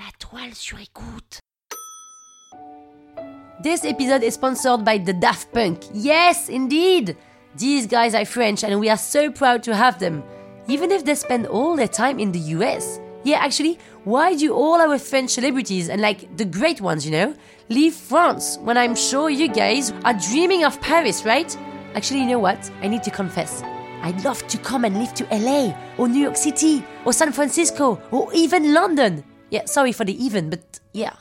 La toile sur écoute. This episode is sponsored by the Daft Punk. Yes, indeed! These guys are French and we are so proud to have them. Even if they spend all their time in the US. Yeah, actually, why do all our French celebrities and like the great ones, you know, leave France when I'm sure you guys are dreaming of Paris, right? Actually, you know what? I need to confess. I'd love to come and live to LA or New York City or San Francisco or even London. Yeah, sorry for the even, but yeah.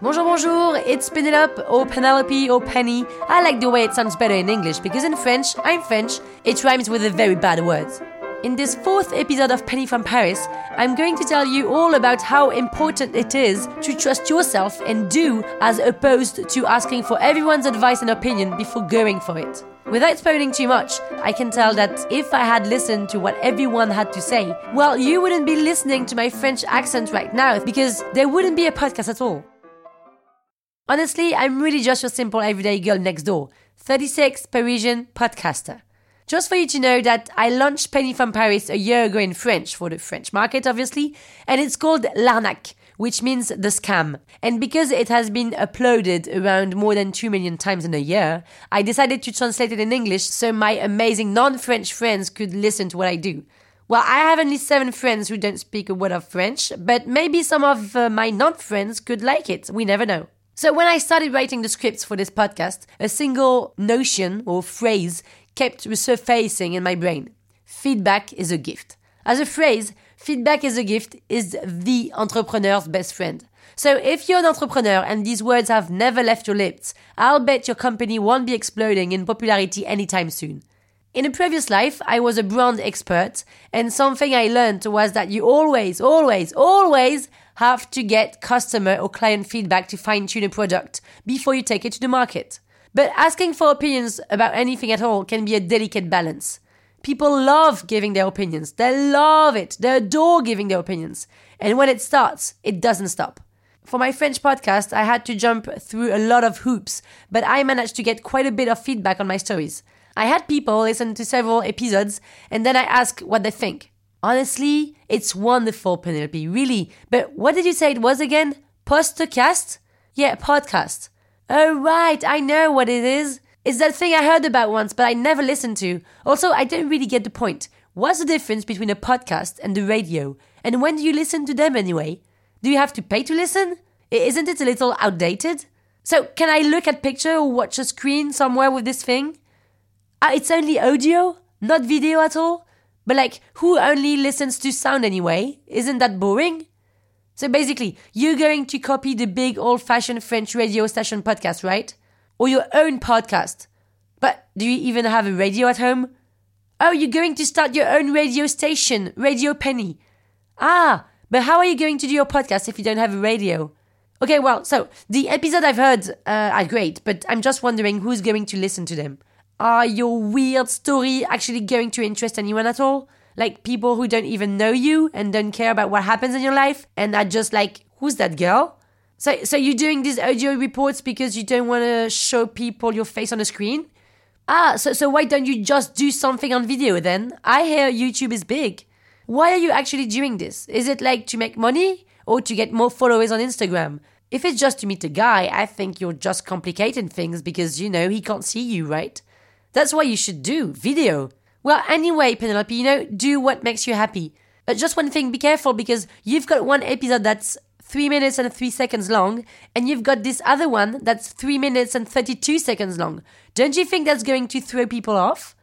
Bonjour, bonjour, it's Penelope or Penelope or Penny. I like the way it sounds better in English because in French, I'm French, it rhymes with a very bad word. In this fourth episode of Penny from Paris, I'm going to tell you all about how important it is to trust yourself and do as opposed to asking for everyone's advice and opinion before going for it. Without spoiling too much, I can tell that if I had listened to what everyone had to say, well, you wouldn't be listening to my French accent right now because there wouldn't be a podcast at all. Honestly, I'm really just your simple everyday girl next door, 36 Parisian podcaster. Just for you to know that I launched Penny from Paris a year ago in French for the French market, obviously, and it's called L'Arnaque, which means the scam. And because it has been uploaded around more than 2 million times in a year, I decided to translate it in English so my amazing non French friends could listen to what I do. Well, I have only seven friends who don't speak a word of French, but maybe some of uh, my non friends could like it. We never know. So when I started writing the scripts for this podcast, a single notion or phrase kept resurfacing in my brain. Feedback is a gift. As a phrase, feedback is a gift is the entrepreneur's best friend. So if you're an entrepreneur and these words have never left your lips, I'll bet your company won't be exploding in popularity anytime soon. In a previous life, I was a brand expert, and something I learned was that you always, always, always have to get customer or client feedback to fine tune a product before you take it to the market. But asking for opinions about anything at all can be a delicate balance. People love giving their opinions. They love it. They adore giving their opinions. And when it starts, it doesn't stop. For my French podcast, I had to jump through a lot of hoops, but I managed to get quite a bit of feedback on my stories. I had people listen to several episodes and then I ask what they think. Honestly, it's wonderful, Penelope, really. But what did you say it was again? Postcast? Yeah, podcast. Oh, right, I know what it is. It's that thing I heard about once, but I never listened to. Also, I don't really get the point. What's the difference between a podcast and the radio? And when do you listen to them anyway? Do you have to pay to listen? Isn't it a little outdated? So, can I look at picture or watch a screen somewhere with this thing? Ah, it's only audio, not video at all? But like, who only listens to sound anyway? Isn't that boring? So basically, you're going to copy the big old fashioned French radio station podcast, right? Or your own podcast. But do you even have a radio at home? Oh, you're going to start your own radio station, Radio Penny. Ah, but how are you going to do your podcast if you don't have a radio? Okay, well, so the episode I've heard uh, are great, but I'm just wondering who's going to listen to them. Are your weird story actually going to interest anyone at all? Like people who don't even know you and don't care about what happens in your life and are just like, who's that girl? So, so you're doing these audio reports because you don't want to show people your face on the screen? Ah, so, so why don't you just do something on video then? I hear YouTube is big. Why are you actually doing this? Is it like to make money or to get more followers on Instagram? If it's just to meet a guy, I think you're just complicating things because, you know, he can't see you, right? That's what you should do video. Well, anyway, Penelope, you know, do what makes you happy. But just one thing, be careful because you've got one episode that's 3 minutes and 3 seconds long, and you've got this other one that's 3 minutes and 32 seconds long. Don't you think that's going to throw people off?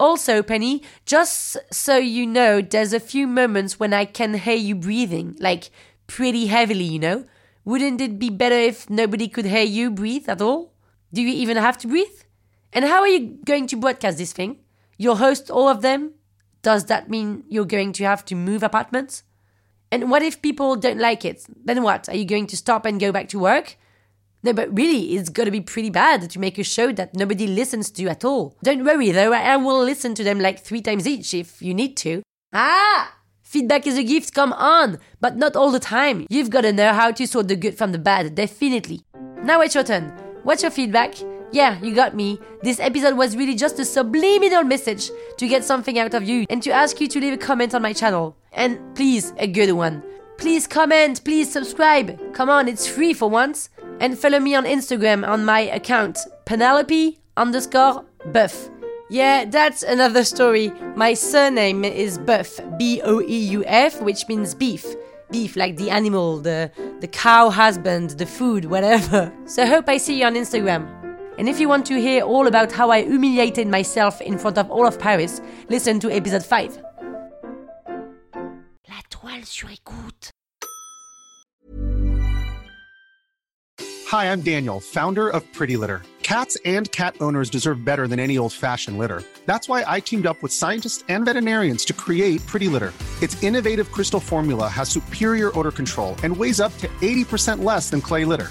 Also, Penny, just so you know, there's a few moments when I can hear you breathing, like pretty heavily, you know? Wouldn't it be better if nobody could hear you breathe at all? Do you even have to breathe? And how are you going to broadcast this thing? You'll host all of them? Does that mean you're going to have to move apartments? And what if people don't like it? Then what? Are you going to stop and go back to work? No, but really, it's gotta be pretty bad to make a show that nobody listens to at all. Don't worry though, I will listen to them like three times each if you need to. Ah! Feedback is a gift, come on! But not all the time. You've gotta know how to sort the good from the bad, definitely. Now it's your turn. What's your feedback? Yeah, you got me. This episode was really just a subliminal message to get something out of you and to ask you to leave a comment on my channel. And please, a good one. Please comment, please subscribe. Come on, it's free for once. And follow me on Instagram on my account, Penelope underscore boeuf. Yeah, that's another story. My surname is Boeuf, B O E U F, which means beef. Beef, like the animal, the, the cow husband, the food, whatever. So I hope I see you on Instagram. And if you want to hear all about how I humiliated myself in front of all of Paris, listen to episode 5. La toile sur écoute. Hi, I'm Daniel, founder of Pretty Litter. Cats and cat owners deserve better than any old fashioned litter. That's why I teamed up with scientists and veterinarians to create Pretty Litter. Its innovative crystal formula has superior odor control and weighs up to 80% less than clay litter.